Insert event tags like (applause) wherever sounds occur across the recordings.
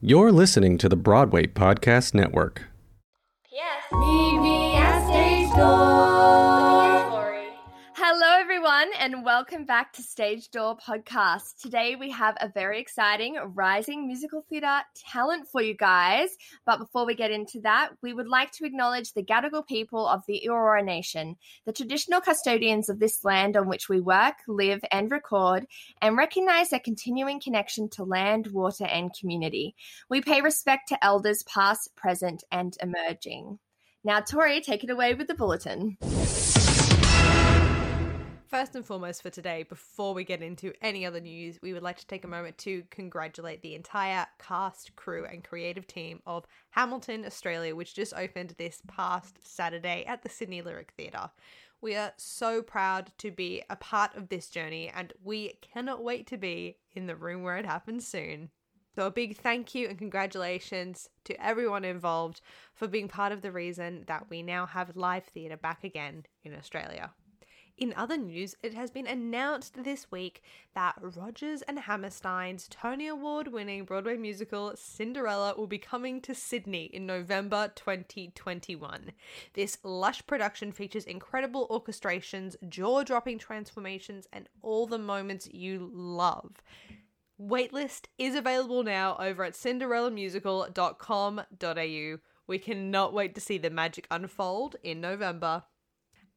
You're listening to the Broadway Podcast Network. P.S. everyone, and welcome back to Stage Door Podcast. Today we have a very exciting rising musical theatre talent for you guys. But before we get into that, we would like to acknowledge the Gadigal people of the Eora Nation, the traditional custodians of this land on which we work, live, and record, and recognise their continuing connection to land, water, and community. We pay respect to elders past, present, and emerging. Now, Tori, take it away with the bulletin. First and foremost for today, before we get into any other news, we would like to take a moment to congratulate the entire cast, crew, and creative team of Hamilton, Australia, which just opened this past Saturday at the Sydney Lyric Theatre. We are so proud to be a part of this journey, and we cannot wait to be in the room where it happens soon. So, a big thank you and congratulations to everyone involved for being part of the reason that we now have live theatre back again in Australia. In other news, it has been announced this week that Rodgers and Hammerstein's Tony Award winning Broadway musical Cinderella will be coming to Sydney in November 2021. This lush production features incredible orchestrations, jaw dropping transformations, and all the moments you love. Waitlist is available now over at cinderellamusical.com.au. We cannot wait to see the magic unfold in November.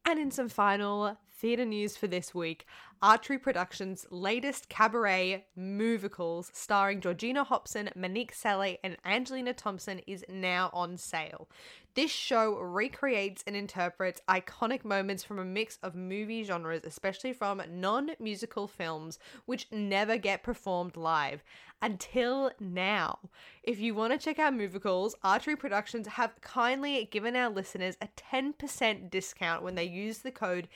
And in some final theatre news for this week, Archery Productions' latest cabaret, Movicals, starring Georgina Hobson, Monique Selle, and Angelina Thompson, is now on sale. This show recreates and interprets iconic moments from a mix of movie genres, especially from non musical films, which never get performed live until now. If you want to check out Movicals, Archery Productions have kindly given our listeners a 10% discount when they use the code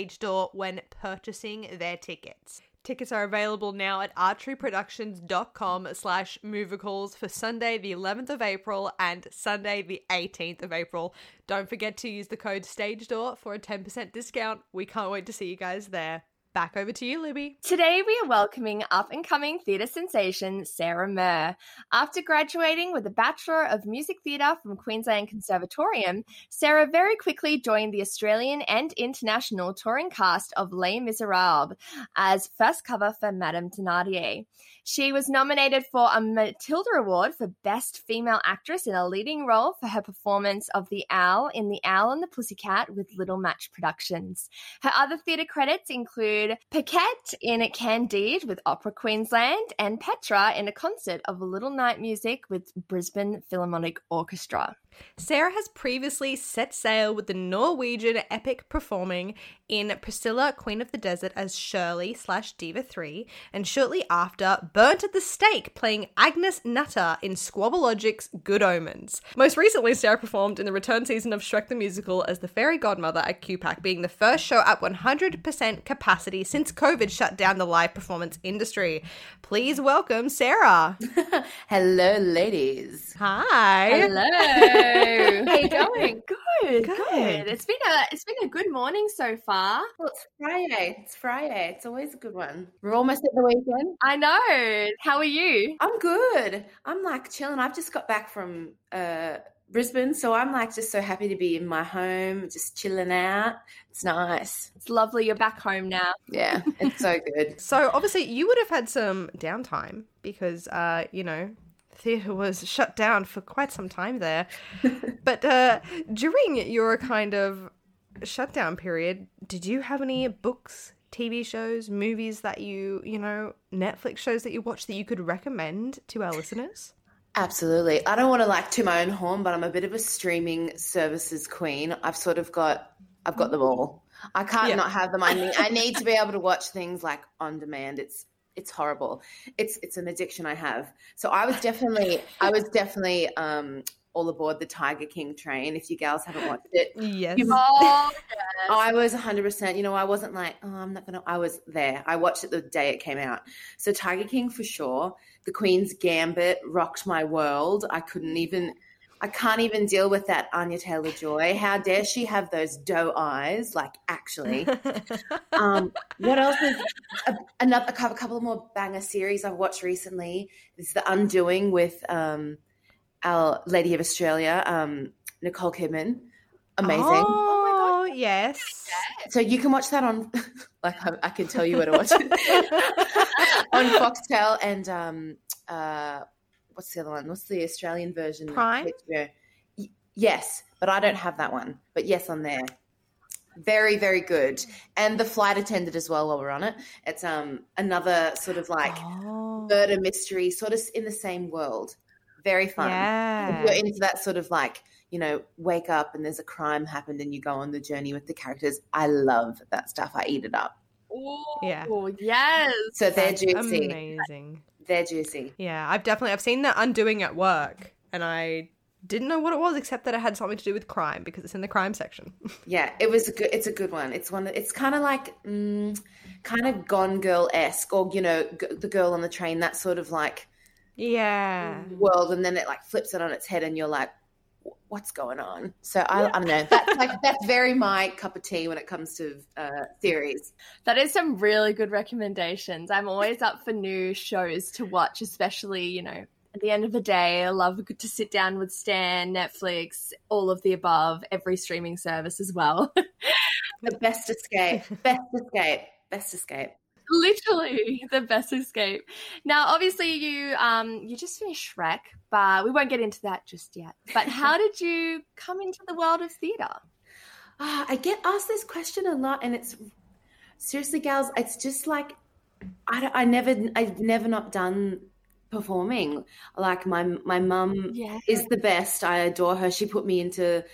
STAGEDOOR when purchasing their tickets. Tickets are available now at archeryproductions.com slash movicals for Sunday the 11th of April and Sunday the 18th of April. Don't forget to use the code STAGEDOOR for a 10% discount. We can't wait to see you guys there. Back over to you, Libby. Today, we are welcoming up and coming theatre sensation Sarah Murr. After graduating with a Bachelor of Music Theatre from Queensland Conservatorium, Sarah very quickly joined the Australian and international touring cast of Les Miserables as first cover for Madame Thénardier. She was nominated for a Matilda Award for Best Female Actress in a Leading Role for her performance of the Owl in The Owl and the Pussycat with Little Match Productions. Her other theatre credits include Paquette in Candide with Opera Queensland and Petra in a concert of Little Night Music with Brisbane Philharmonic Orchestra. Sarah has previously set sail with the Norwegian epic performing in Priscilla, Queen of the Desert as Shirley slash Diva 3, and shortly after, burnt at the stake playing Agnes Nutter in Squabbalogic's Good Omens. Most recently, Sarah performed in the return season of Shrek the Musical as the fairy godmother at QPAC, being the first show at 100% capacity since COVID shut down the live performance industry. Please welcome Sarah. (laughs) Hello, ladies. Hi. Hello. (laughs) How are you going? Good, Good. good. It's been a it's been a good morning so far. Well, it's Friday. It's Friday. It's always a good one. We're almost at the weekend. I know. How are you? I'm good. I'm like chilling. I've just got back from uh, Brisbane, so I'm like just so happy to be in my home, just chilling out. It's nice. It's lovely you're back home now. Yeah, it's so good. (laughs) So, obviously, you would have had some downtime because, uh, you know, theatre was (laughs) shut down for quite some time there. (laughs) but uh, during your kind of shutdown period, did you have any books, TV shows, movies that you, you know, Netflix shows that you watch that you could recommend to our listeners? Absolutely. I don't want to like to my own horn, but I'm a bit of a streaming services queen. I've sort of got, I've got them all. I can't Yeah. not have them. I need, I need to be (laughs) able to watch things like on demand. It's, it's horrible. It's, it's an addiction I have. So I was definitely, I was definitely um, all aboard the Tiger King train. If you gals haven't watched it, Yes. Oh, (laughs) I was 100%. You know, I wasn't like, oh, I'm not to, I was there. I watched it the day it came out. So, Tiger King for sure. The Queen's Gambit rocked my world. I couldn't even, I can't even deal with that Anya Taylor Joy. How dare she have those doe eyes? Like, actually. (laughs) um, what else is a, another a couple, a couple of more banger series I've watched recently? Is The Undoing with um, our Lady of Australia, um, Nicole Kidman. Amazing. Oh, oh my god. yes. So you can watch that on, (laughs) like, I, I can tell you where to watch it (laughs) on Foxtel and um, uh, what's the other one? What's the Australian version? Prime? HBO? Y- Yes, but I don't have that one. But yes, on there. Very, very good. And the flight attendant as well while we're on it. It's um another sort of like Oh. murder mystery, sort of in the same world. Very fun. If you're into that sort of like, you know, wake up and there's a crime happened and you go on the journey with the characters. I love that stuff. I eat it up. Oh, Yeah. Yes. So they're That's juicy. Amazing. They're juicy. Yeah, I've definitely I've seen the undoing at work and I didn't know what it was except that it had something to do with crime because it's in the crime section. (laughs) Yeah, it was a good. It's a good one. It's one. It's kind of like, mm, kind of Gone Girl esque, or you know, g- the girl on the train. That sort of like yeah. world, and then it like flips it on its head, and you're like, what's going on? So I, I don't know. That's like (laughs) that's very my cup of tea when it comes to uh, series. That is some really good recommendations. I'm always up for new shows to watch, especially, you know, at the end of the day, I love to sit down with Stan, Netflix, all of the above, every streaming service as well. (laughs) The best escape. Best escape. Best escape. Literally the best escape. Now, obviously, you um you just finished Shrek, but we won't get into that just yet. But how did you come into the world of theatre? Ah, I get asked this question a lot, and it's seriously, gals. It's just like I, don't- I never, I've never not done performing. Like my my mum Yeah. is the best. I adore her. She put me into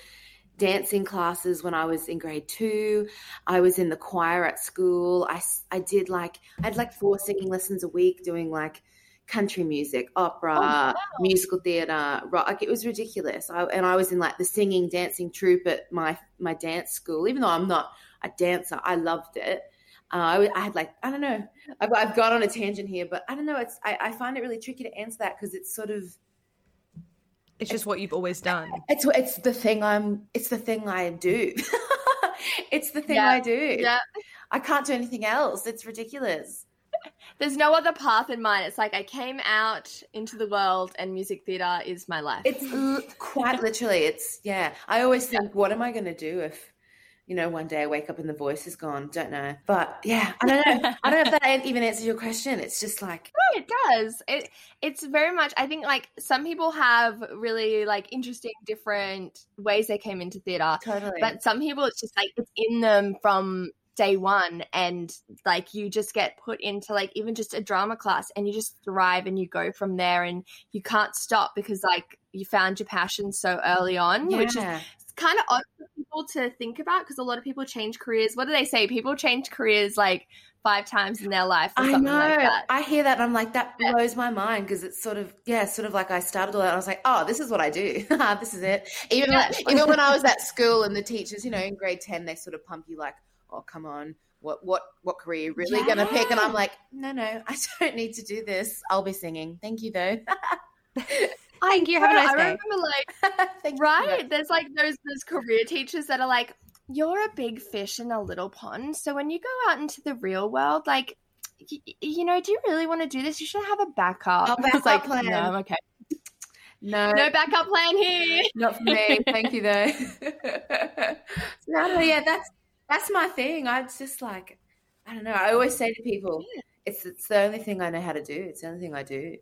dancing classes when I was in grade two. I was in the choir at school. I, I did like, I had like four singing lessons a week doing like country music, opera, wow. musical theater, rock. Like it was ridiculous. I, and I was in like the singing, dancing troupe at my, my dance school. Even though I'm not a dancer, I loved it. Uh, I, I had like I don't know. I've, I've gone on a tangent here, but I don't know. It's I, I find it really tricky to answer that because it's sort of It's just what you've always done. it's it's the thing I'm. It's the thing I do. (laughs) it's the thing Yeah. I do. Yeah. I can't do anything else. It's ridiculous. There's no other path in mind. It's like I came out into the world and music theatre is my life. It's l- quite literally. It's yeah. I always think, what am I going to do if, you know, one day I wake up and the voice is gone? Don't know. But yeah, I don't know. (laughs) I don't know if that even answers your question. It's just like No, it does. It it's very much. I think like some people have really like interesting different ways they came into theatre, totally. but some people it's just like it's in them from day one, and like you just get put into like even just a drama class, and you just thrive, and you go from there, and you can't stop because like you found your passion so early on, which is kind of odd people to think about because a lot of people change careers. What do they say? People change careers like five times in their life or I something know. like that. I hear that and I'm like, that blows my mind because it's sort of, yeah, sort of like I started all that. I was like, oh, this is what I do. (laughs) Ah, this is it. Even, Yeah. even when I was at school and the teachers, you know, in grade 10, they sort of pump you like, oh, come on. What what what career are you really gonna pick? And I'm like, no, no, I (laughs) don't need to do this. I'll be singing. Thank you though. (laughs) Thank you. Have a No, nice I day. remember like (laughs) Thank you. right. There's like those those career teachers that are like, you're a big fish in a little pond. So when you go out into the real world, like, y- you know, do you really want to do this? You should have a backup. (laughs) I backup like, plan. No, I'm okay. No, No backup plan here. (laughs) not for me. Thank you though. I know, yeah, that's that's my thing. I just like I don't know. I always say to people, it's it's the only thing I know how to do. It's the only thing I do.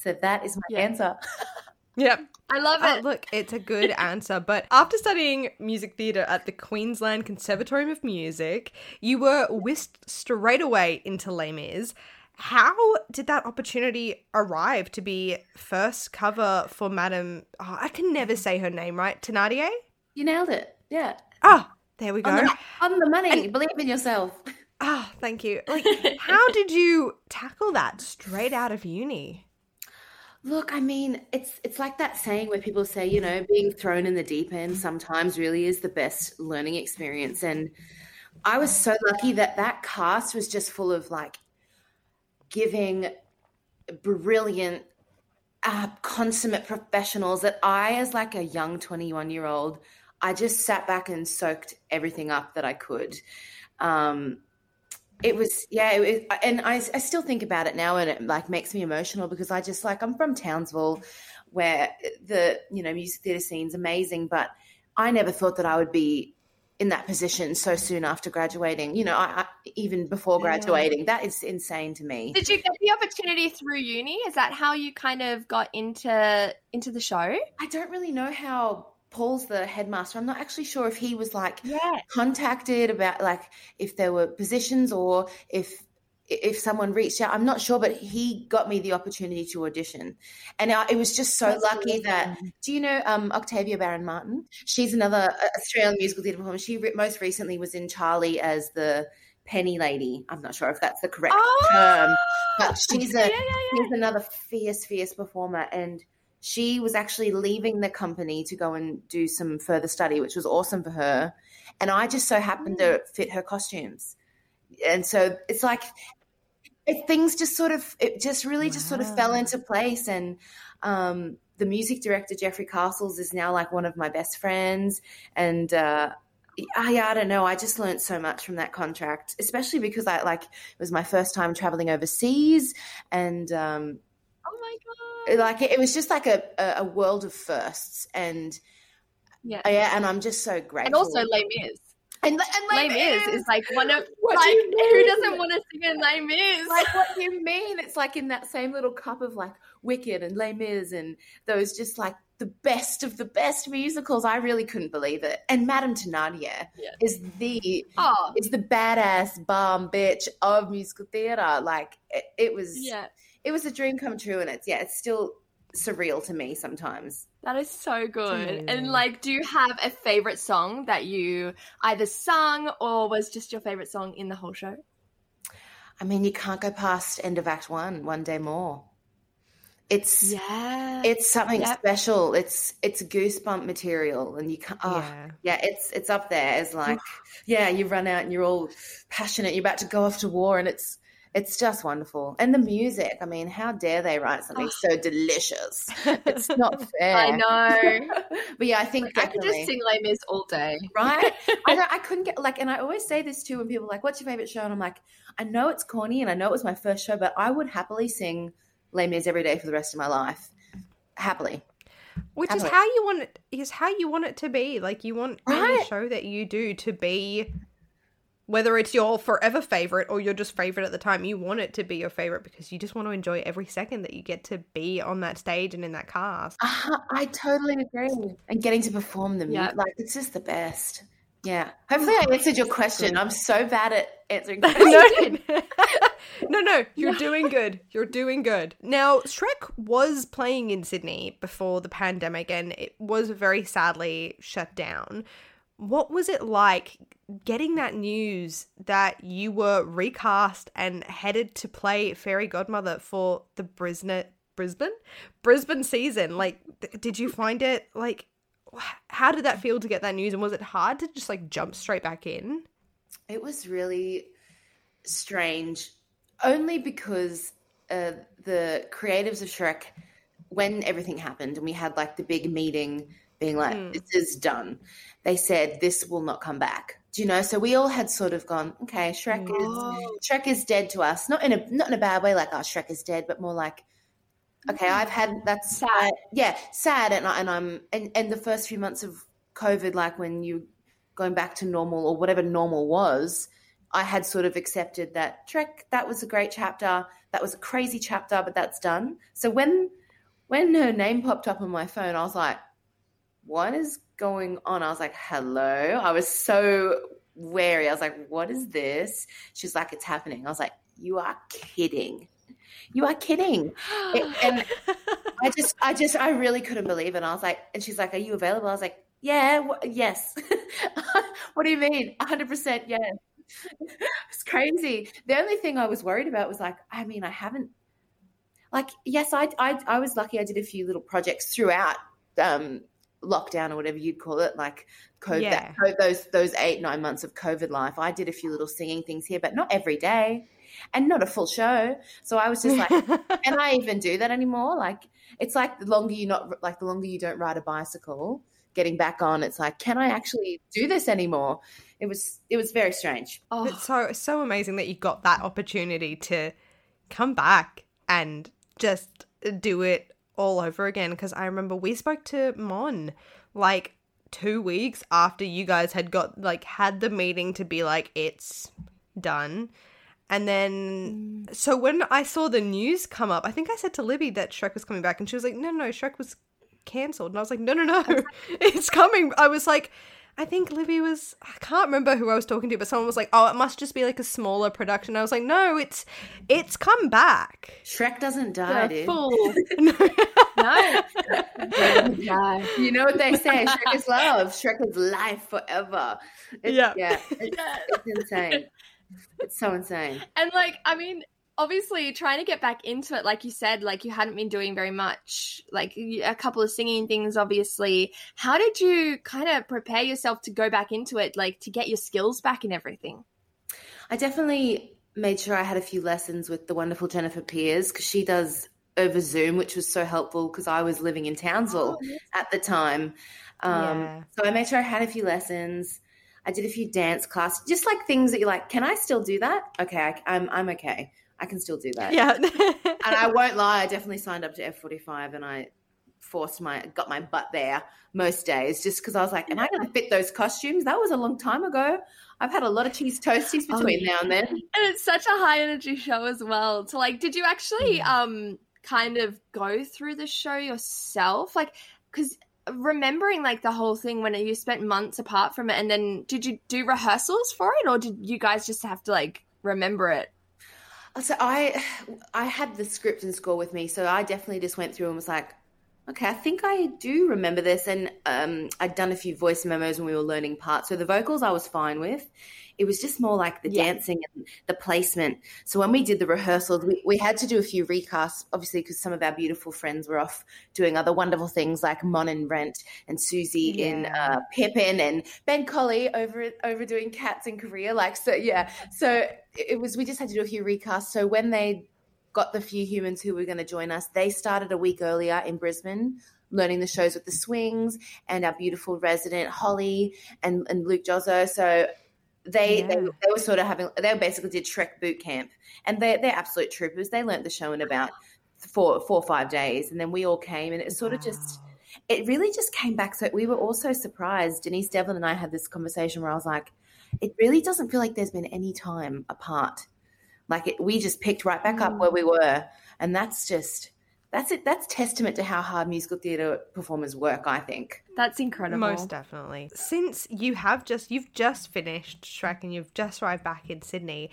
So that is my Yeah. answer. (laughs) Yep. I love Oh, it. look, it's a good (laughs) answer. But after studying music theatre at the Queensland Conservatorium of Music, you were whisked straight away into Les Mis. How did that opportunity arrive to be first cover for Madame? Oh, I can never say her name right. Thenardier. You nailed it. Yeah. Ah, there we go. On the, on the money. Believe in yourself. Ah, thank you. Like, (laughs) how did you tackle that straight out of uni? Look, I mean, it's it's like that saying where people say, you know, being thrown in the deep end sometimes really is the best learning experience. And I was so lucky that that cast was just full of like giving, brilliant uh, consummate professionals that I, as like a young 21 year old, I just sat back and soaked everything up that I could. Um, it was yeah it, and I, I still think about it now and it like makes me emotional because i just like i'm from townsville where the you know music theatre scene's amazing but i never thought that i would be in that position so soon after graduating. You know I, I, even before graduating yeah. that is insane to me. Did you get the opportunity through uni? Is that how you kind of got into into the show? I don't really know how Paul's the headmaster. I'm not actually sure if he was like yeah. contacted about like if there were positions or if if someone reached out. I'm not sure, but he got me the opportunity to audition, and I, it was just so That's lucky amazing. that. Do you know um, Octavia Barron Martin? She's another uh, Australian musical theatre performer. She re- most recently was in Charlie as the penny lady. I'm not sure if that's the correct oh! term, but she's a yeah, yeah, she's another fierce, fierce performer and she was actually leaving the company to go and do some further study, which was awesome for her. And I just so happened to mm. fit her costumes. And so it's like it, things just sort of, it just really wow. just sort of fell into place. And um, the music director, Jeffrey Castles, is now like one of my best friends. And, uh, I, I don't know. I just learned so much from that contract, especially because I like it was my first time traveling overseas, and um, my god, like it was just like a, a world of firsts and yeah yeah and i'm just so grateful and also Les Mis and, and Les Mis is like one of like do who doesn't want to sing in Les Mis? Like what do you mean? It's like in that same little cup of like Wicked and Les Mis and those just like the best of the best musicals. I really couldn't believe it. And Madame Thenardier yeah. is the oh. is the badass bomb bitch of musical theater. Like it, it was yeah it was a dream come true, and it's yeah, it's still surreal to me sometimes. That is so good. And like, do you have a favorite song that you either sung or was just your favorite song in the whole show? I mean, you can't go past end of Act One. One day more. It's yeah, it's something yep. special. It's it's goosebump material, and you can't. Oh, yeah. yeah, it's it's up there as like, (sighs) yeah, you run out and you're all passionate. You're about to go off to war, and it's it's just wonderful. And the music, I mean, how dare they write something oh. so delicious? (laughs) It's not fair. I know. (laughs) but yeah, I think like, I could just sing Les Mis all day. Right? (laughs) I know I couldn't get like and I always say this too when people are like, What's your favorite show? And I'm like, I know it's corny and I know it was my first show, but I would happily sing Les Mis every day for the rest of my life. Happily. Which happily. is how you want it is how you want it to be. Like you want right? any show that you do to be whether it's your forever favorite or you're just favorite at the time, you want it to be your favorite because you just want to enjoy every second that you get to be on that stage and in that cast. Uh, I totally agree. And getting to perform them, yeah. like it's just the best. Yeah. Hopefully, I answered your question. I'm so bad at answering (laughs) questions. no, (laughs) no, no, you're doing good. You're doing good. Now, Shrek was playing in Sydney before the pandemic and it was very sadly shut down. What was it like getting that news that you were recast and headed to play fairy godmother for the Brisbane Brisbane? Brisbane season like th- did you find it like how did that feel to get that news and was it hard to just like jump straight back in? It was really strange only because uh, the creatives of Shrek when everything happened and we had like the big meeting being like mm. this is done they said this will not come back do you know? So we all had sort of gone, okay, Shrek is Shrek is dead to us. Not in a not in a bad way, like oh Shrek is dead, but more like okay, mm-hmm. I've had that's sad. Yeah, sad, and, I, and I'm and and the first few months of COVID, like when you going back to normal or whatever normal was, I had sort of accepted that Shrek that was a great chapter, that was a crazy chapter, but that's done. So when when her name popped up on my phone, I was like, what is going on? I was like, hello. I was so wary. I was like, what is this? She's like, it's happening. I was like, you are kidding. You are kidding. and (laughs) I just, I just, I really couldn't believe it. And I was like, and she's like, are you available? I was like, yeah, yes. (laughs) what do you mean? 100% yes. (laughs) it's crazy. The only thing I was worried about was like, I mean, I haven't, like, yes, I, I, I was lucky I did a few little projects throughout um, lockdown or whatever you'd call it, like COVID, yeah. that, those those eight nine months of COVID life. I did a few little singing things here, but not every day, and not a full show. So I was just like, (laughs) can I even do that anymore? Like, it's like the longer you not like the longer you don't ride a bicycle, getting back on, it's like, can I actually do this anymore? It was it was very strange. Oh, It's so so amazing that you got that opportunity to come back and just do it all over again. Because I remember we spoke to Mon like two weeks after you guys had got like had the meeting to be like it's done. And then, mm. so when I saw the news come up, I think I said to Libby that Shrek was coming back, and she was like, "No, no, Shrek was cancelled." And I was like, "No, no, no, (laughs) it's coming." I was like, I think Libby was I can't remember who I was talking to, but someone was like, "Oh, it must just be like a smaller production." I was like, "No, it's it's come back." Shrek doesn't die, you're a dude. fool. (laughs) No. no. Yeah. You know what they say? Shrek is love. Shrek is life forever. It's, Yeah. yeah. It's, it's insane. It's so insane. And like, I mean, obviously trying to get back into it, like you said, like you hadn't been doing very much, like a couple of singing things, obviously. How did you kind of prepare yourself to go back into it, like to get your skills back and everything? I definitely made sure I had a few lessons with the wonderful Jennifer Pierce because she does over Zoom, which was so helpful because I was living in Townsville at the time. Um, Yeah. So I made sure I had a few lessons. I did a few dance classes, just like things that you're like, can I still do that? Okay, I, I'm I'm okay. I can still do that. yeah. And I (laughs) won't lie, I definitely signed up to F45 and I forced my got my butt there most days just because I was like, am I going to fit those costumes? That was a long time ago. I've had a lot of cheese toasties Oh, between now and then. And it's such a high energy show as well. So like, did you actually um kind of go through the show yourself? Like, because remembering like the whole thing when you spent months apart from it, and then did you do rehearsals for it, or did you guys just have to like remember it? So I I had the script and score with me, so I definitely just went through and was like, okay, I think I do remember this. And um, I'd done a few voice memos when we were learning parts, so the vocals I was fine with. It was just more like the Yeah. dancing and the placement. So when we did the rehearsals, we, we had to do a few recasts, obviously, because some of our beautiful friends were off doing other wonderful things like Mon and Rent and Susie in Yeah. uh, Pippin and Ben Colley over over doing Cats in Korea. Like so, yeah. So it was we just had to do a few recasts. So when they got the few humans who were going to join us, they started a week earlier in Brisbane. Learning the shows with the swings and our beautiful resident Holly and, and Luke Jozzo. So they, they Yeah. they were sort of having they basically did Shrek boot camp and they they're absolute troopers. They learnt the show in about four four or five days, and then we all came, and it sort of just it really just came back. So we were all so surprised. Denise Devlin and I had this conversation where I was like, it really doesn't feel like there's been any time apart. Like it, we just picked right back up where mm. we were, and that's just that's it. That's testament to how hard musical theatre performers work. I think. That's incredible. Most definitely. Since you have just you've just finished Shrek and you've just arrived back in Sydney,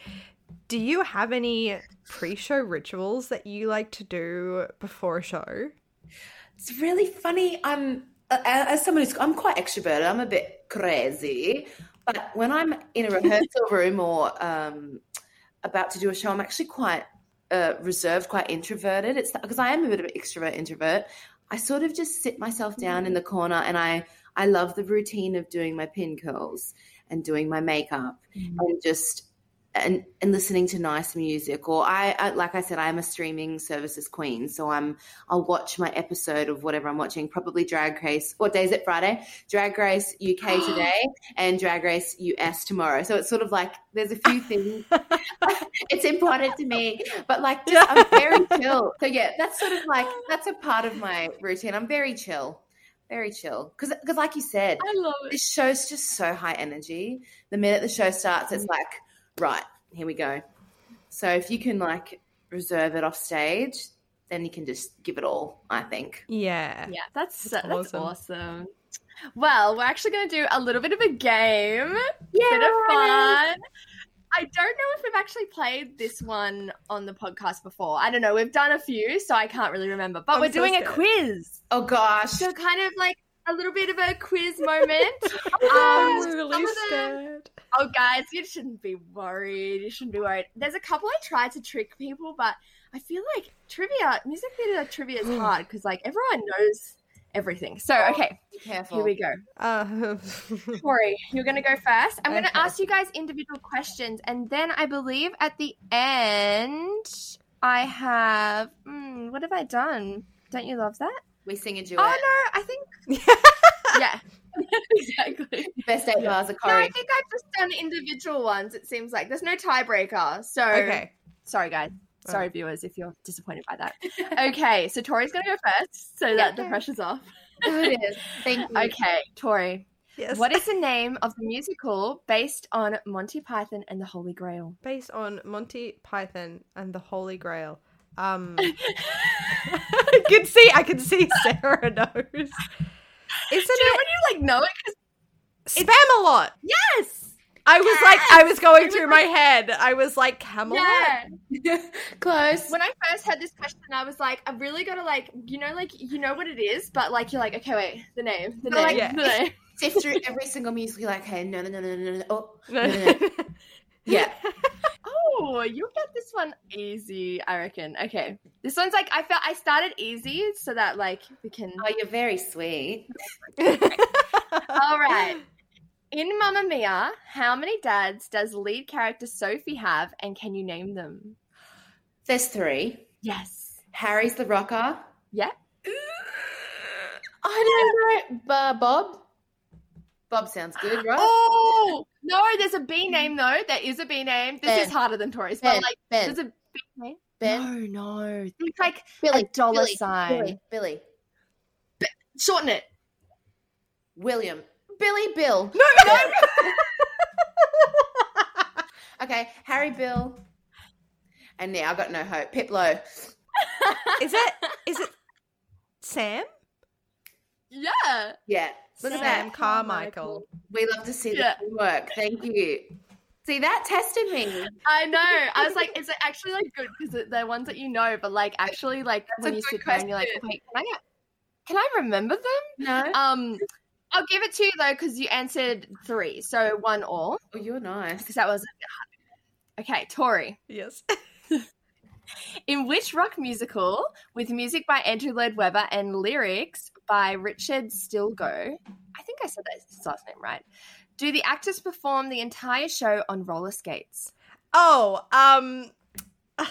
do you have any pre-show rituals that you like to do before a show? It's really funny. I'm as someone who's I'm quite extroverted. I'm a bit crazy, but when I'm in a rehearsal room or um, about to do a show, I'm actually quite uh, reserved, quite introverted. It's because I am a bit of an extrovert introvert. I sort of just sit myself down in the corner, and I I love the routine of doing my pin curls and doing my makeup and just and and listening to nice music or I, I like I said I'm a streaming services queen so I'm I'll watch my episode of whatever I'm watching probably Drag Race what day is it Friday? Drag Race UK (gasps) today and Drag Race US tomorrow. So it's sort of like there's a few things. (laughs) (laughs) It's important to me but like just, I'm very (laughs) chill. So yeah that's sort of like that's a part of my routine. I'm very chill very chill. Because because like you said I love it. this show's just so high energy. The minute the show starts, it's mm. like, right, here we go. So if you can like reserve it off stage, then you can just give it all, I think. Yeah. Yeah, that's That's that's awesome. awesome. Well, we're actually going to do a little bit of a game. Yeah. Bit of fun. I don't know if we've actually played this one on the podcast before. I don't know. We've done a few, so I can't really remember. But I'm we're so doing a quiz. Oh gosh. So kind of like a little bit of a quiz moment. (laughs) I'm Um, really of the- scared. Oh, guys, you shouldn't be worried. You shouldn't be worried. There's a couple I tried to trick people, but I feel like trivia, music theater trivia is (gasps) hard because like everyone knows everything. So, okay, Be careful. here we go. Uh, (laughs) Corey, you're going to go first. I'm going to ask you guys individual questions, and then I believe at the end I have. Hmm, what have I done? Don't you love that? We sing a duet. Oh no, I think (laughs) yeah, (laughs) exactly. Best eight bars of Corey. No, I think I've just done individual ones. It seems like there's no tiebreaker. So Okay. sorry guys. Sorry viewers if you're disappointed by that. (laughs) Okay, so Tori's gonna go first so that the pressure's off. Oh, it is. Thank you. Okay, Tori. Yes. What is the name of the musical based on Monty Python and the Holy Grail? based on Monty Python and the Holy Grail? Um, (laughs) I can see, I can see Sarah (laughs) knows. Isn't Do you know it when you like know it? 'Cause- Spamalot? Yes. I was like, I was going It was through my head. I was like, Camelot. Yeah. (laughs) Close. When I first had this question, I was like, I've really gotta like, you know, like you know what it is, but like you're like, okay, wait, the name, the But, name, like, Yeah. the name. Sift through every single music. You're like, okay, no, no, no, no, no, no. Oh, No. no, no. Yeah. (laughs) Oh, you'll get this one easy, I reckon. Okay, this one's like I felt I started easy so that like we can. Oh, you're very sweet. (laughs) All right. In Mamma Mia, how many dads does lead character Sophie have, and can you name them? There's three. Yes. Harry's the rocker. Yeah. I don't know. Bob. Bob sounds good, right? Oh no, there's a B name though. There is a B name. This Ben. is harder than Tori's, Ben. but like Ben. there's a B name. Ben. No, no. Think like Billy. a dollar Billy, sign. Billy. Billy. Shorten it. William. Billy. Bill. no, no. (laughs) Okay. Harry. Bill. And now I've got no hope. Piplo. is it? Is it Sam? Yeah. Yeah. Look at Sam that. Carmichael. We love to see the work. Thank you. See, that tested me. I know. I was like, is it actually like good because they're ones that you know, but like actually like That's when you sit there and you're like, wait, can I can I remember them? No. Um, I'll give it to you though because you answered three, so one all Oh, you're nice. because that was a bit hard. Okay, Tori. Yes. (laughs) In which rock musical, with music by Andrew Lloyd Webber and lyrics by Richard Stilgoe, I think I said that his last name right, do the actors perform the entire show on roller skates? Oh, um. (laughs) I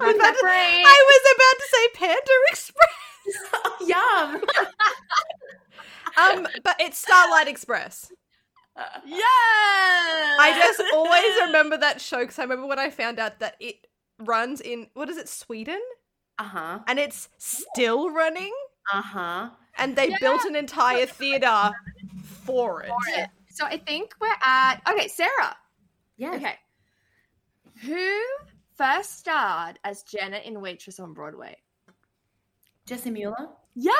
was, to. I was about to say Panda Express. (laughs) Yum. (laughs) Um, but it's Starlight Express. Yeah. I just always remember that show because I remember when I found out that it runs in what is it, Sweden, Uh huh. and it's still running, Uh huh. and they Yeah. built an entire theater for it. Yeah. So I think we're at okay, Sarah. Yeah. Okay. Who first starred as Janet in Waitress on Broadway? Jessie Mueller. Yes.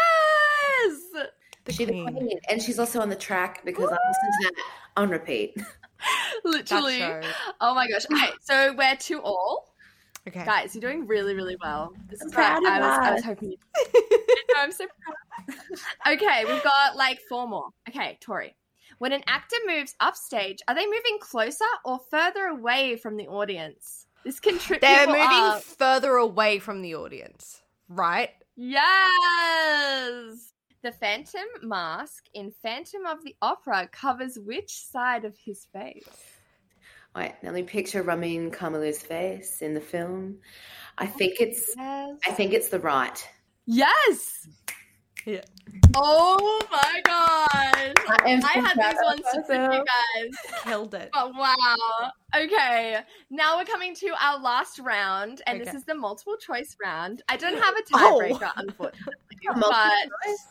The She's the Queen. queen, and she's also on the track because I listened to that on repeat. (laughs) Literally. show. Oh my gosh. Okay, so we're two all. Okay. Guys, you're doing really, really well. This I'm is what proud of I was I was hoping (laughs) No, I'm so proud. Okay, we've got like four more. Okay, Tori. When an actor moves upstage, are they moving closer or further away from the audience? This can trip They're moving up. further away from the audience, right? Yes. The Phantom mask in Phantom of the Opera covers which side of his face? Wait, let me picture Ramin Karimloo's face in the film. I oh, think it's Yes. I think it's the right. Yes. Yeah. Oh my gosh. I I had these ones to pick you guys. Killed it. Oh wow. Okay. Now we're coming to our last round, and this is the multiple choice round. I don't (gasps) have a Oh. tiebreaker, unfortunately. (laughs) Multiple but choice?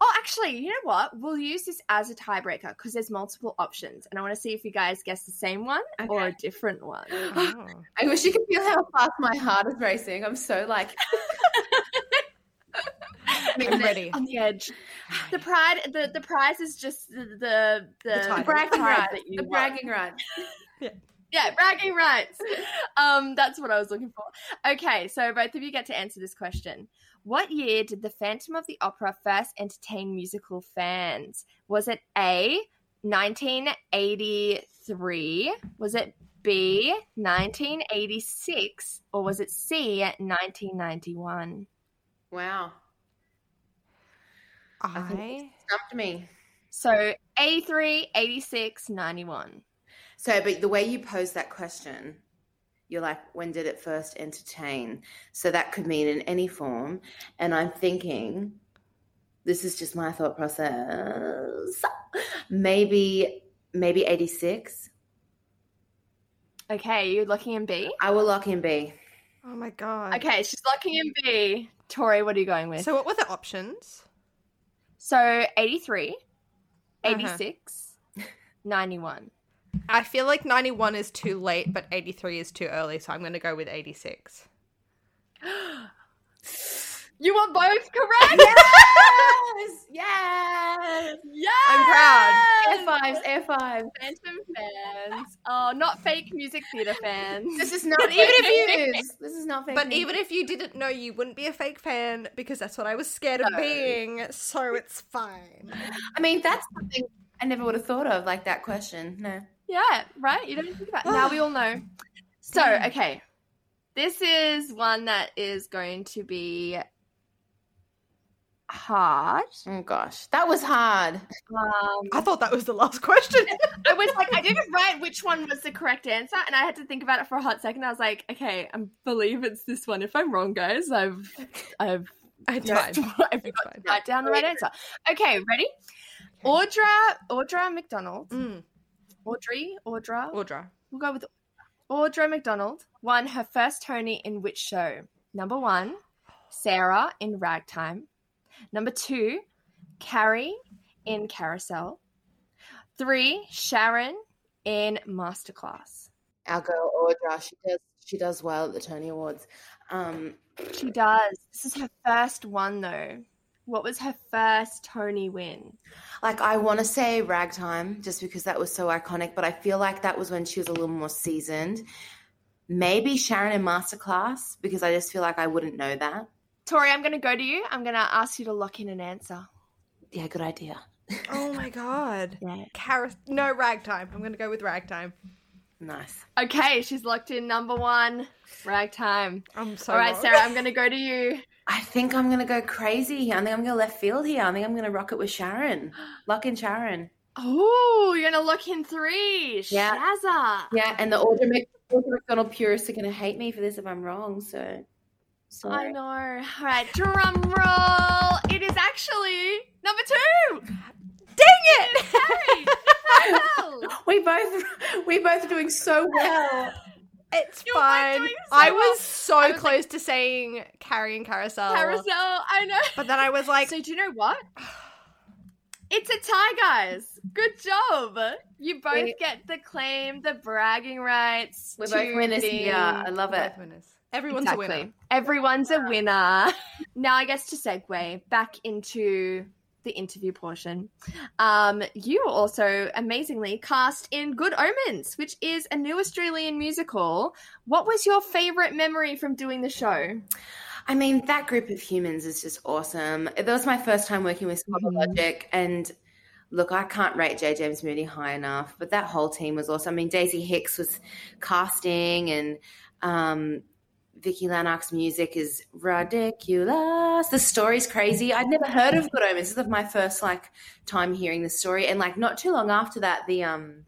Oh actually, you know what? We'll use this as a tiebreaker because there's multiple options. And I want to see if you guys guess the same one or a different one. (gasps) Oh. I wish you could feel how fast my heart is racing. I'm so like (laughs) I'm ready. On the edge. The pride the, the prize is just the the, the, the bragging pride rights. The want. bragging rights. Yeah, bragging rights. Um, that's what I was looking for. Okay, so both of you get to answer this question. What year did the Phantom of the Opera first entertain musical fans? Was it A, 1983? Was it B, 1986? Or was it C, 1991? Wow. I Stumped me. So 83, 86, 91. So but the way you pose that question, you're like, when did it first entertain? So that could mean in any form. And I'm thinking, this is just my thought process. Maybe, maybe 86. Okay, you're locking in B. I will lock in B. Oh my god. Okay, she's locking in B. Tori, what are you going with? So what were the options? So 83, Uh-huh. 86, 91. I feel like 91 is too late, but 83 is too early, so I'm going to go with 86. (gasps) You were both correct. Yes! Yes! yes. I'm proud. Air fives, air fives. Phantom fans. Oh, not fake music theater fans. This is not (laughs) But even if fake you- news. This is not fake But news. even if you didn't know, you wouldn't be a fake fan because that's what I was scared of No. being, so it's fine. I mean, that's something I never would have thought of, like that question. No. Yeah, right? You don't think about it. Now we all know. (gasps) So, okay. This is one that is going to be hard. Oh gosh, that was hard. Um, I thought that was the last question. (laughs) I was like, I didn't write which one was the correct answer, and I had to think about it for a hot second. I was like, okay, I believe it's this one. If I'm wrong, guys, I've, I've. I've It's got to write down the right (laughs) answer. Okay, ready? Audra, Audra McDonald, Mm. Audrey, Audra. Audra. We'll go with Audra McDonald. Won her first Tony in which show? Number one, Sarah in Ragtime. Number two, Carrie in Carousel. Three, Sharon in Masterclass. Our girl Audra, she does she does well at the Tony Awards. Um, She does. This is her first one though. What was her first Tony win? like I want to say Ragtime, just because that was so iconic, but I feel like that was when she was a little more seasoned. Maybe Sharon in Masterclass, because I just feel like I wouldn't know that. Tori, I'm going to go to you. I'm going to ask you to lock in an answer. Yeah, good idea. (laughs) Oh my god. Yeah. Car- no, ragtime. I'm going to go with ragtime. Nice. Okay, she's locked in number one, Ragtime. I'm so All right, wrong. Sarah, I'm going to go to you. (laughs) I think I'm gonna go crazy here. I think I'm gonna left field here. I think I'm gonna rock it with Sharon. (gasps) Lock in Sharon. Oh, you're gonna look in three. Yeah. Shazza. Yeah, and the Audra, Mc- Audra McDonald purists are gonna hate me for this if I'm wrong. So, sorry. I know. All right, drum roll. It is actually number two. Dang it! Well, (laughs) We both we both are doing so well. (laughs) it's You fine. so I well. was so I was like- close to saying carry and carousel. Carousel. I know. But then I was like, so do you know what? It's a tie, guys. Good job. You both We- get the claim, the bragging rights. We're both winners being- here. I love it. both winners. Everyone's exactly. a winner. Everyone's a winner. (laughs) now, I guess to segue back into the interview portion, um, you were also amazingly cast in Good Omens, which is a new Australian musical. What was your favorite memory from doing the show? I mean, that group of humans is just awesome. That was my first time working with Scott Mhm. Logic, and look, I can't rate Jay James-Moody high enough, but that whole team was awesome. I mean, Daisy Hicks was casting, and um, Vicky Lanark's music is ridiculous. The story's crazy. I'd never heard of Good Omens. This is my first like time hearing the story, and like not too long after that, the um.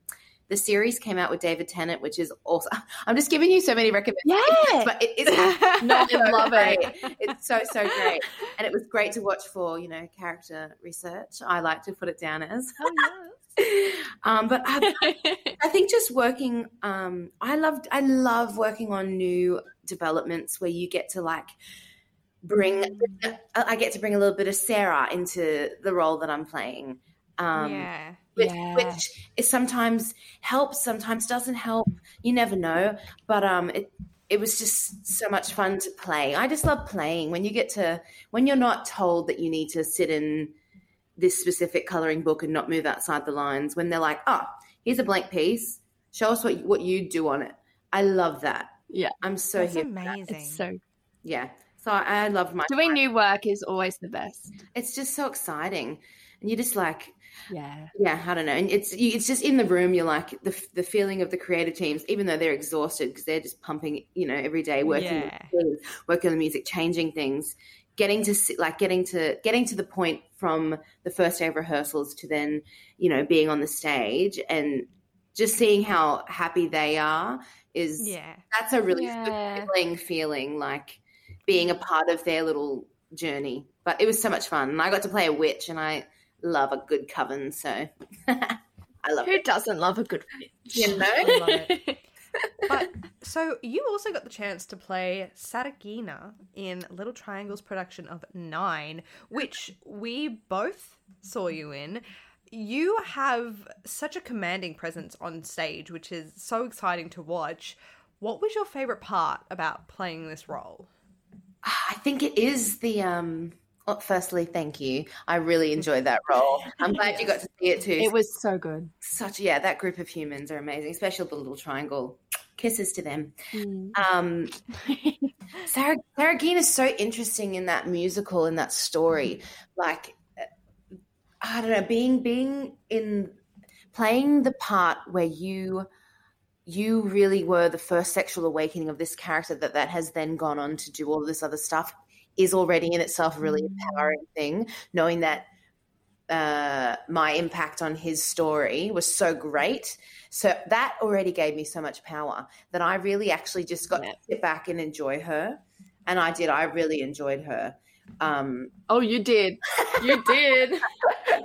The series came out with David Tennant, which is awesome. (laughs) I'm just giving you so many recommendations, Yeah. but it is No, I so love it. (laughs) It's so so great, and it was great to watch for you know character research. I like to put it down as, (laughs) um, but I, I think just working. Um, I loved. I love working on new developments where you get to like bring. I get to bring a little bit of Sarah into the role that I'm playing. Um, yeah. which, Yeah. which is sometimes helps, sometimes doesn't help. You never know. But um, it it was just so much fun to play. I just love playing when you get to when you're not told that you need to sit in this specific coloring book and not move outside the lines. When they're like, oh, here's a blank piece. Show us what what you do on it. I love that. Yeah. I'm so That's here. amazing. It's so Yeah. So I, I love my. doing new work is always the best. It's just so exciting, and you just like Yeah. yeah i don't know and it's you- it's just in the room you're like the, the feeling of the creative teams even though they're exhausted because they're just pumping you know every day working Yeah. with things, working on the music changing things getting to see, like getting to getting to the point from the first day of rehearsals to then you know being on the stage and just seeing how happy they are is Yeah. that's a really Yeah. fulfilling feeling, like being a part of their little journey. But it was so much fun, and I got to play a witch, and I love a good coven, so (laughs) I love Who it. doesn't love a good witch? You know? I love it. (laughs) But so you also got the chance to play Saraghina in Little Triangle's production of Nine, which we both saw you in. You have such a commanding presence on stage, which is so exciting to watch. What was your favorite part about playing this role? I think it is the um. Well, firstly, thank you. I really enjoyed that role. I'm (laughs) glad you got to see it too. It was so good. such yeah. That group of humans are amazing, especially the little triangle. Kisses to them. Mm. Um, (laughs) Sarah Saraghina is so interesting in that musical in that story. Like I don't know, being being in playing the part where you you really were the first sexual awakening of this character that that has then gone on to do all this other stuff is already in itself a really empowering thing. Knowing that uh, my impact on his story was so great. So that already gave me so much power that I really actually just got Yeah. to sit back and enjoy her. And I did. I really enjoyed her. Um, Oh, you did. You did. (laughs)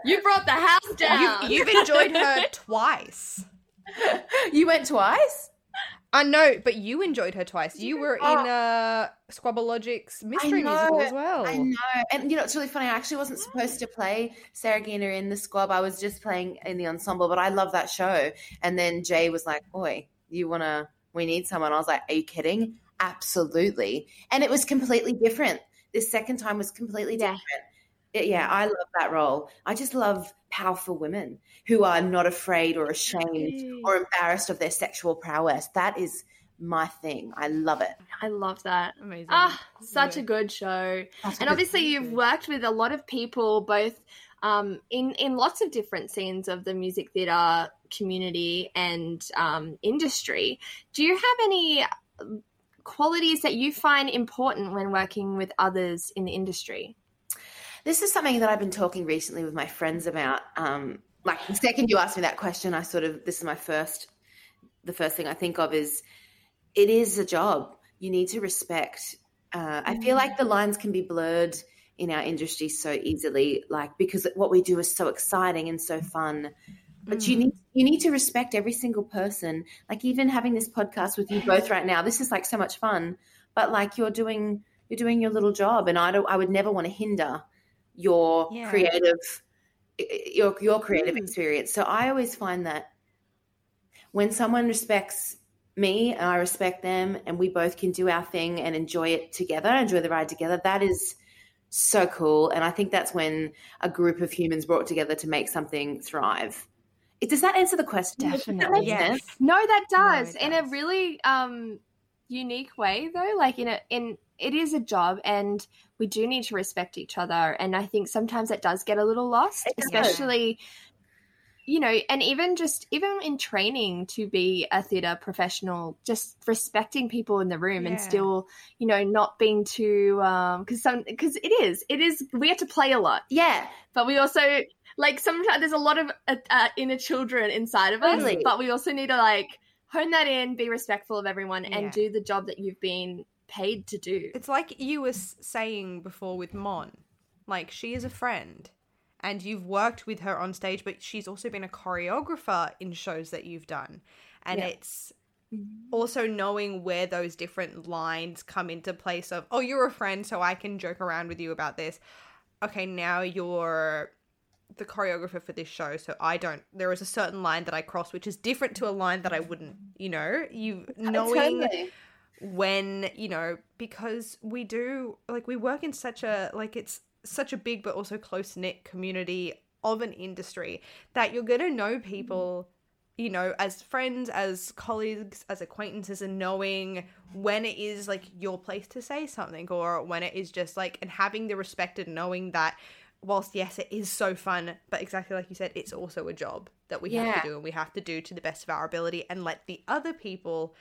you brought the house (laughs) down. You've, you've enjoyed her (laughs) twice. you went twice? I know, but you enjoyed her twice. You were in uh, Squabbalogic's mystery know, musical as well. I know. And you know, it's really funny. I actually wasn't supposed to play Saraghina in the squab. I was just playing in the ensemble, but I love that show. And then Jay was like, Boy, you want to, we need someone. I was like, Are you kidding? Absolutely. And it was completely different. This second time was completely different. It- yeah, I love that role. I just love powerful women who are not afraid or ashamed or embarrassed of their sexual prowess. That is my thing. I love it. I love that. Amazing. Ah, such a good show. Such And good obviously, you've worked with a lot of people, both um, in in lots of different scenes of the music theatre community and um, industry. Do you have any um, qualities that you find important when working with others in the industry? This is something that I've been talking recently with my friends about. Um, like the second you asked me that question, I sort of this is my first. The first thing I think of is it is a job. You need to respect. Uh, I feel like the lines can be blurred in our industry so easily, like because what we do is so exciting and so fun. But you need you need to respect every single person. Like even having this podcast with you both right now, this is like so much fun. But like you're doing you're doing your little job, and I don't. I would never want to hinder your Yeah. creative your your creative Mm. experience. So I always find that when someone respects me and I respect them and we both can do our thing and enjoy it together, enjoy the ride together, that is so cool. And I think that's when a group of humans brought together to make something thrive. Does that answer the question? Does that Definitely. Yes. sense? No, that No, does it in a really um, unique way, though. Like in a in it is a job, and we do need to respect each other. And I think sometimes it does get a little lost, especially you know, and even just even in training to be a theater professional, just respecting people in the room and still, you know, not being too um because some because it is it is we have to play a lot, Yeah. but we also like sometimes there's a lot of uh, uh, inner children inside of us Totally. but we also need to like hone that in be respectful of everyone Yeah. and do the job that you've been paid to do It's like you were saying before with Mon. Like, she is a friend. And you've worked with her on stage, but she's also been a choreographer in shows that you've done. And Yeah. it's also knowing where those different lines come into place of, oh, you're a friend, so I can joke around with you about this. Okay, now you're the choreographer for this show, so I don't. There is a certain line that I cross, which is different to a line that I wouldn't, you know, you uh, knowing Totally. When you know because we do like we work in such a like it's such a big but also close knit community of an industry that you're going to know mm-hmm. people you know as friends as colleagues as acquaintances and knowing when it is like your place to say something or when it is just like and having the respect and knowing that whilst yes it is so fun but exactly like you said it's also a job that we have to do and we have to do to the best of our ability and let the other people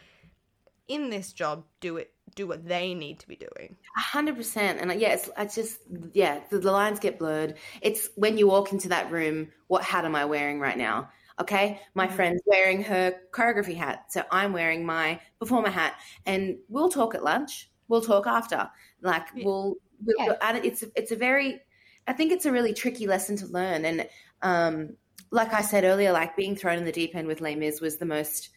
in this job do it do what they need to be doing A hundred percent, and uh, yeah, it's, it's just yeah, the, the lines get blurred. It's when you walk into that room. What hat am I wearing right now? Okay. My Mhm. friend's wearing her choreography hat. So I'm wearing my performer hat. And we'll talk at lunch. We'll talk after. Like Yeah. we'll, we'll Yeah. and it's it's a very I think it's a really tricky lesson to learn. And um like I said earlier, like being thrown in the deep end with Les Mis was the most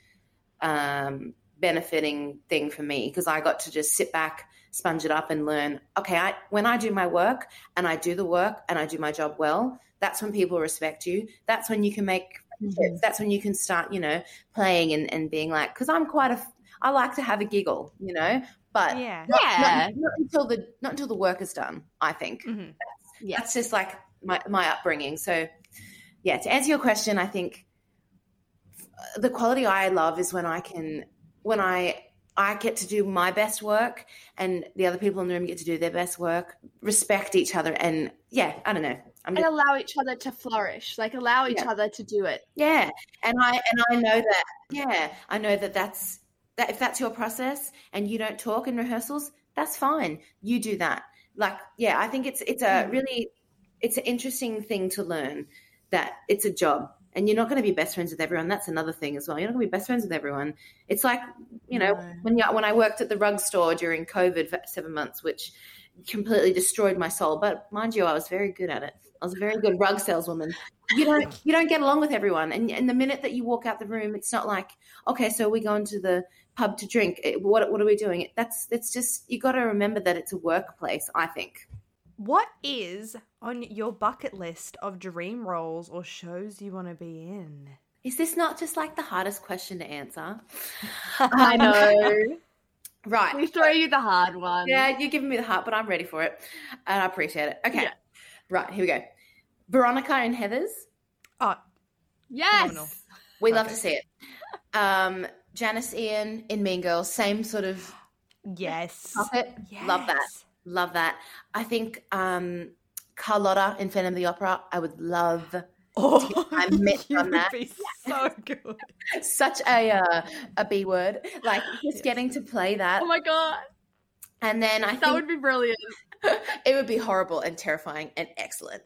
um benefiting thing for me because I got to just sit back, sponge it up, and learn. Okay, I when I do my work and I do the work and I do my job well, that's when people respect you. That's when you can make friendships. That's when you can start, you know, playing and, and being like, because I'm quite a, I like to have a giggle, you know, but Yeah. not, Yeah. not, not until the not until the work is done. I think Mhm. Yeah. that's just like my my upbringing. So, yeah, to answer your question, I think the quality I love is when I can when I I get to do my best work and the other people in the room get to do their best work, respect each other, and yeah, I don't know. I'm and just, allow each other to flourish like allow each Yeah. other to do it yeah, and I and I know that yeah, I know that that's that if that's your process and you don't talk in rehearsals, that's fine. You do that. Like yeah, I think it's it's a Mm. really it's an interesting thing to learn that it's a job and you're not going to be best friends with everyone. That's another thing as well. You're not going to be best friends with everyone. It's like you know No. when you, when I worked at the rug store during COVID for seven months, which completely destroyed my soul. But mind you, I was very good at it. I was a very good rug saleswoman. You don't you don't get along with everyone, and, and the minute that you walk out the room, it's not like okay, so we going to the pub to drink. What what are we doing? That's it's just you got to remember that it's a workplace. I think. What is on your bucket list of dream roles or shows you want to be in? Is this not just like the hardest question to answer? (laughs) i Um, know (laughs) Right. we throw you the hard one Yeah, you're giving me the heart, but I'm ready for it. And I appreciate it. Okay. Yeah. Right, here we go. Veronica and Heathers. Oh, yes Phenomenal. We love to see it. Um, Janis Ian in Mean Girls, same sort of yes. puppet. Love that. Love that. I think um, Carlotta in Phantom of the Opera, I would love Oh, (laughs) I'm met you on that. be (laughs) so good. such a uh, a B word. Like (gasps) just getting to play that. oh my god And then I that would be brilliant (laughs) it would be horrible and terrifying and excellent.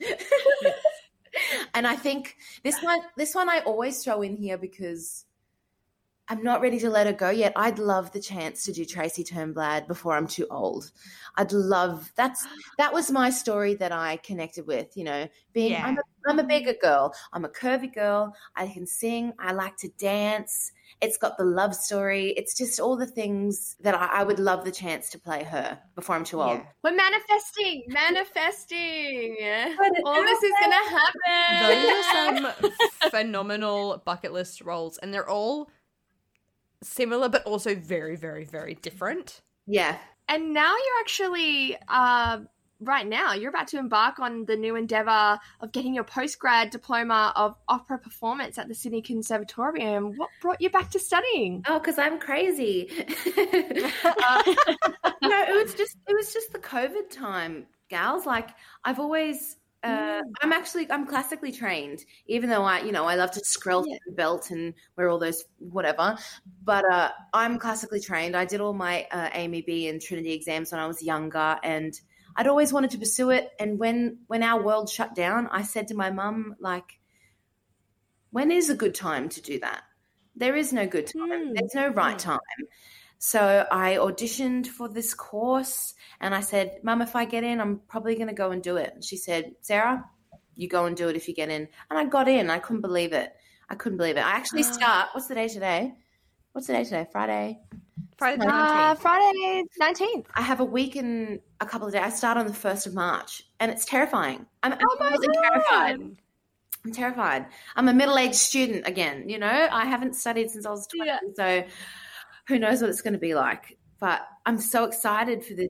and I think this one, this one, I always throw in here because I'm not ready to let her go yet. I'd love the chance to do Tracy Turnblad before I'm too old. I'd love that's that was my story that I connected with. You know, being Yeah. I'm, a, I'm a bigger girl. I'm a curvy girl. I can sing. I like to dance. It's got the love story. It's just all the things that I, I would love the chance to play her before I'm too old. Yeah. we're manifesting manifesting all this is gonna happen Those are (laughs) some phenomenal bucket list roles, and they're all similar but also very, very, very different. Yeah. And now you're actually, uh, right now, you're about to embark on the new endeavor of getting your postgrad diploma of opera performance at the Sydney Conservatorium. What brought you back to studying? Oh, because I'm crazy. Uh, (laughs) (laughs) no, it was just it was just the COVID time, gals. Like I've always. Uh, I'm actually I'm classically trained, even though I you know I love to scroll Yeah. the belt and wear all those whatever. But uh, I'm classically trained. I did all my uh, AMEB and Trinity exams when I was younger, and I'd always wanted to pursue it. And when when our world shut down, I said to my mum, like, when is a good time to do that? There is no good time. Hmm. There's no right time. So I auditioned for this course and I said, Mum, if I get in, I'm probably going to go and do it. And she said, Sarah, you go and do it if you get in. And I got in. I couldn't believe it. I couldn't believe it. I actually (gasps) start, what's the day today? What's the day today? Friday. Friday the Uh, 19th. Friday 19th. I have a week and a couple of days. I start on the 1st of March and it's terrifying. I'm Oh my absolutely God. terrified. I'm terrified. I'm a middle aged student again. You know, I haven't studied since I was 20. Yeah. So who knows what it's going to be like. But I'm so excited for this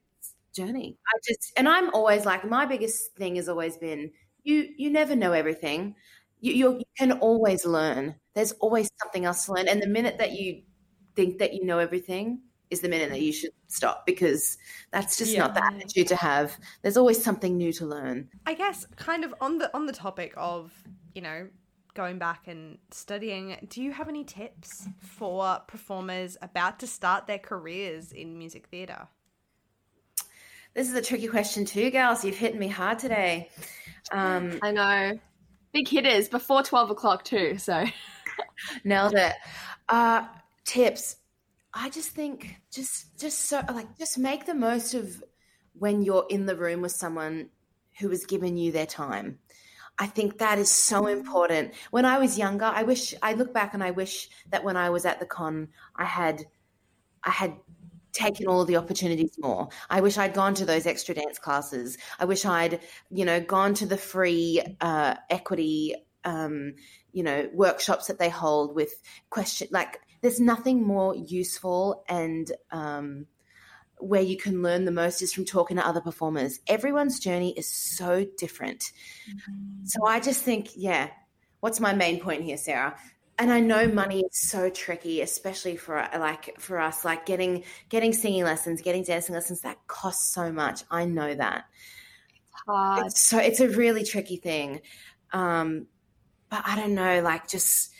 journey. I just, and I'm always like, my biggest thing has always been you, you never know everything. You, you're, can always learn. There's always something else to learn. And the minute that you think that you know everything, is the minute that you should stop because that's just not the attitude to have. There's always something new to learn. I guess kind of on the on the topic of, you know, going back and studying, do you have any tips for performers about to start their careers in music theatre? This is a tricky question too, girls. You've hit me hard today. Um, I know. Big hitters before 12 o'clock, too. So, (laughs) Nailed it. Uh, tips. I just think just just so like just make the most of when you're in the room with someone who has given you their time. I think that is so important. When I was younger, I wish I look back and I wish that when I was at the con, I had I had taken all the opportunities more. I wish I'd gone to those extra dance classes. I wish I'd, you know, gone to the free uh, equity, um, you know, workshops that they hold with question. Like, there's nothing more useful and um, where you can learn the most is from talking to other performers. Everyone's journey is so different. Mm-hmm. So I just think, yeah, what's my main point here, Sarah? and I know money is so tricky, especially for like for us, like getting getting singing lessons, getting dancing lessons. That costs so much. I know that. It's hard. It's so it's a really tricky thing, um, but I don't know. Like just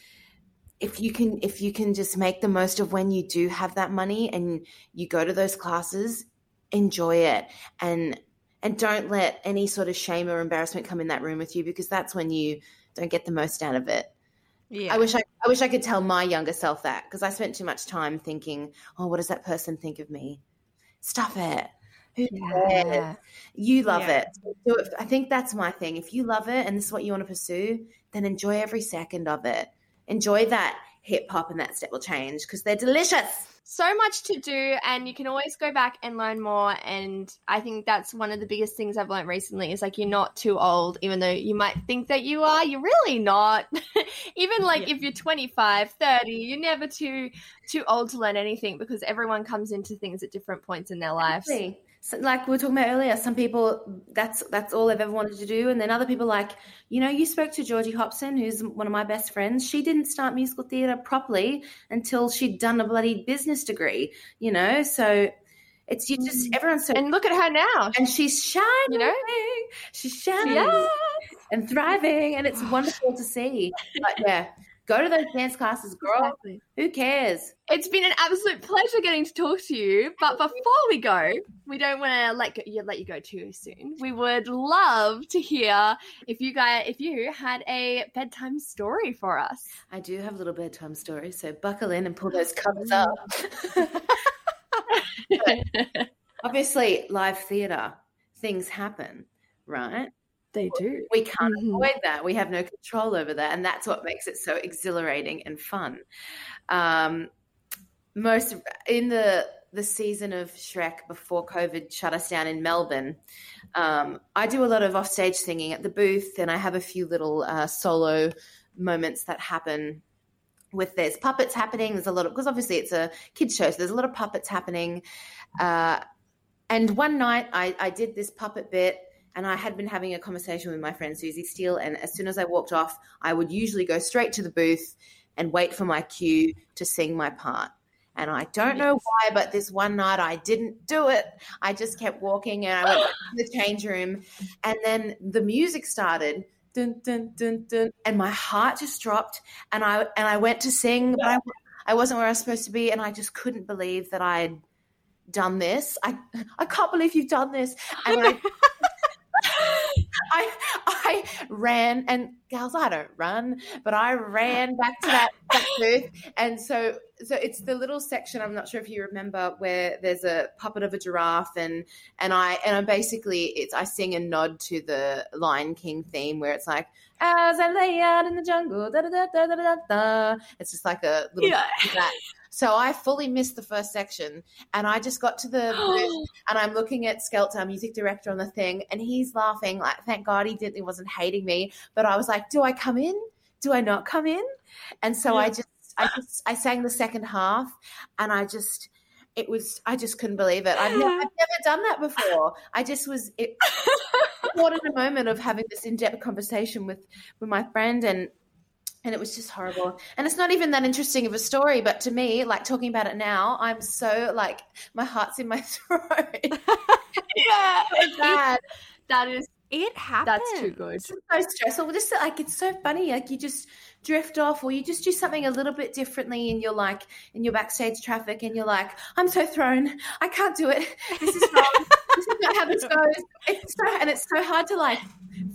if you can if you can just make the most of when you do have that money and you go to those classes, enjoy it and and don't let any sort of shame or embarrassment come in that room with you because that's when you don't get the most out of it. Yeah. I wish I, I wish I could tell my younger self that because I spent too much time thinking, oh, what does that person think of me? Stuff it. Who cares? Yeah. You love yeah. it. I think that's my thing. If you love it and this is what you want to pursue, then enjoy every second of it. Enjoy that hip hop and that step will change because they're delicious so much to do and you can always go back and learn more and i think that's one of the biggest things i've learned recently is like you're not too old even though you might think that you are you're really not (laughs) even like yeah. if you're 25 30 you're never too too old to learn anything because everyone comes into things at different points in their lives exactly so, like we were talking about earlier, some people that's that's all they've ever wanted to do, and then other people like you know you spoke to Georgie hobson who's one of my best friends. She didn't start musical theatre properly until she'd done a bloody business degree, you know. So it's you just mm. everyone's so and look at her now, and she's shining, you know, she's shining and thriving, and it's wonderful to see. But yeah, Go to those dance classes, girl. Exactly. Who cares? It's been an absolute pleasure getting to talk to you. But before we go, we don't want to let go, let you go too soon. We would love to hear if you guys, if you had a bedtime story for us. I do have a little bedtime story, so buckle in and pull those covers up. Mm. (laughs) obviously, live theatre, things happen, right? They do. We can't mm-hmm. avoid that. We have no control over that. And that's what makes it so exhilarating and fun. Um, most in the the season of Shrek before COVID shut us down in Melbourne, um, I do a lot of offstage singing at the booth, and I have a few little uh, solo moments that happen with there's puppets happening. There's a lot of because obviously it's a kids show, so there's a lot of puppets happening. Uh, and one night I, I did this puppet bit and I had been having a conversation with my friend Susie Steele. And as soon as I walked off, I would usually go straight to the booth and wait for my cue to sing my part. And I don't know why, but this one night I didn't do it. I just kept walking and I went to the change room. And then the music started. Dun, dun, dun, dun, and my heart just dropped. And I and I went to sing, but I, I wasn't where I was supposed to be. And I just couldn't believe that I'd done this. I I can't believe you've done this. And I (laughs) (laughs) I I ran and gals, I don't run, but I ran back to that, that booth. And so so it's the little section, I'm not sure if you remember, where there's a puppet of a giraffe and and I and I basically it's I sing a nod to the Lion King theme where it's like as I lay out in the jungle, da da da da da da. It's just like a little yeah. (laughs) that. So I fully missed the first section and I just got to the (gasps) and I'm looking at Skelter, our music director on the thing, and he's laughing like, thank God he didn't, he wasn't hating me. But I was like, do I come in? Do I not come in? And so yeah. I just, I just, I sang the second half and I just, it was, I just couldn't believe it. I've never, (laughs) I've never done that before. I just was, it, what in a moment of having this in-depth conversation with, with my friend and, and it was just horrible. And it's not even that interesting of a story but to me like talking about it now i'm so like my heart's in my (laughs) throat. (laughs) (laughs) Yeah bad. That is it happens that's too good. it's so stressful. Just like it's so funny. Like you just drift off or you just do something a little bit differently in your like in your backstage traffic and you're like i'm so thrown i can't do it this is wrong this is not how this goes it's so and it's so hard to like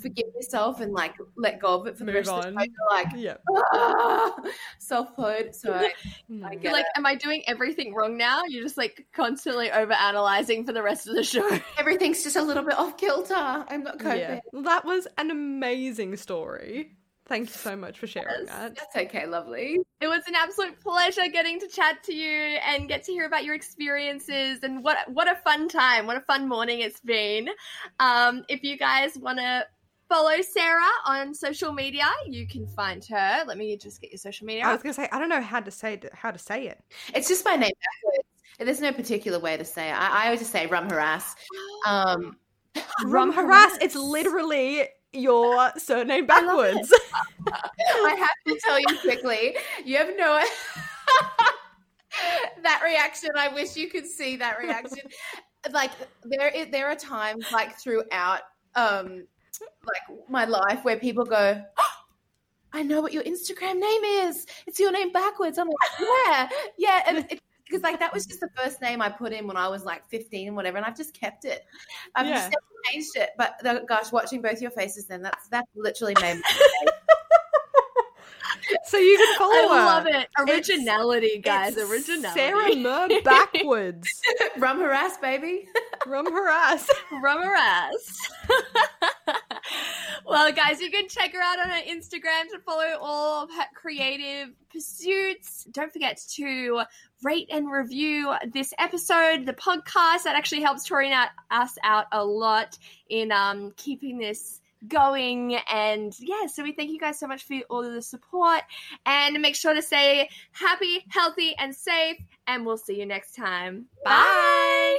forgive yourself and like let go of it for the rest on. of the show you're like Yeah. ah, self-load so I, (laughs) I. You're get like, it. am I doing everything wrong now? You're just like constantly over analyzing for the rest of the show. (laughs) everything's just a little bit off kilter i'm not coping Yeah. That was an amazing story. Thank you so much for sharing Yes. that. that's okay lovely It was an absolute pleasure getting to chat to you and get to hear about your experiences and what what a fun time, what a fun morning it's been. Um, if you guys want to follow Sarah on social media, you can find her. Let me just get your social media. I was gonna say I don't know how to say it, how to say it. It's just my name. There's no particular way to say it. I, I always just say rum harass. Um, Rum (laughs) harass. It's literally your surname I backwards. (laughs) I have to tell you quickly. You have no (laughs) that reaction. I wish you could see that reaction. (laughs) Like there, is, there are times like throughout, um, like my life where people go. I know what your Instagram name is. It's your name backwards. I'm like, yeah, yeah, and it's because like that was just the first name I put in when I was like 15 and whatever, and I've just kept it. I've Yeah. just never changed it. But the, gosh, watching both your faces, then that's that literally made me. (laughs) so you can follow I her. love it. It's- Originality, guys. It's Originality. Sarah Murr (laughs) backwards. (laughs) Rum harass, baby. Rum harass. Rummer ass. Well, guys, you can check her out on her Instagram to follow all of her creative pursuits. Don't forget to rate and review this episode, the podcast. That actually helps Tori and us out a lot in um, keeping this going. And yeah, so we thank you guys so much for all of the support. And make sure to stay happy, healthy, and safe. And we'll see you next time. Bye.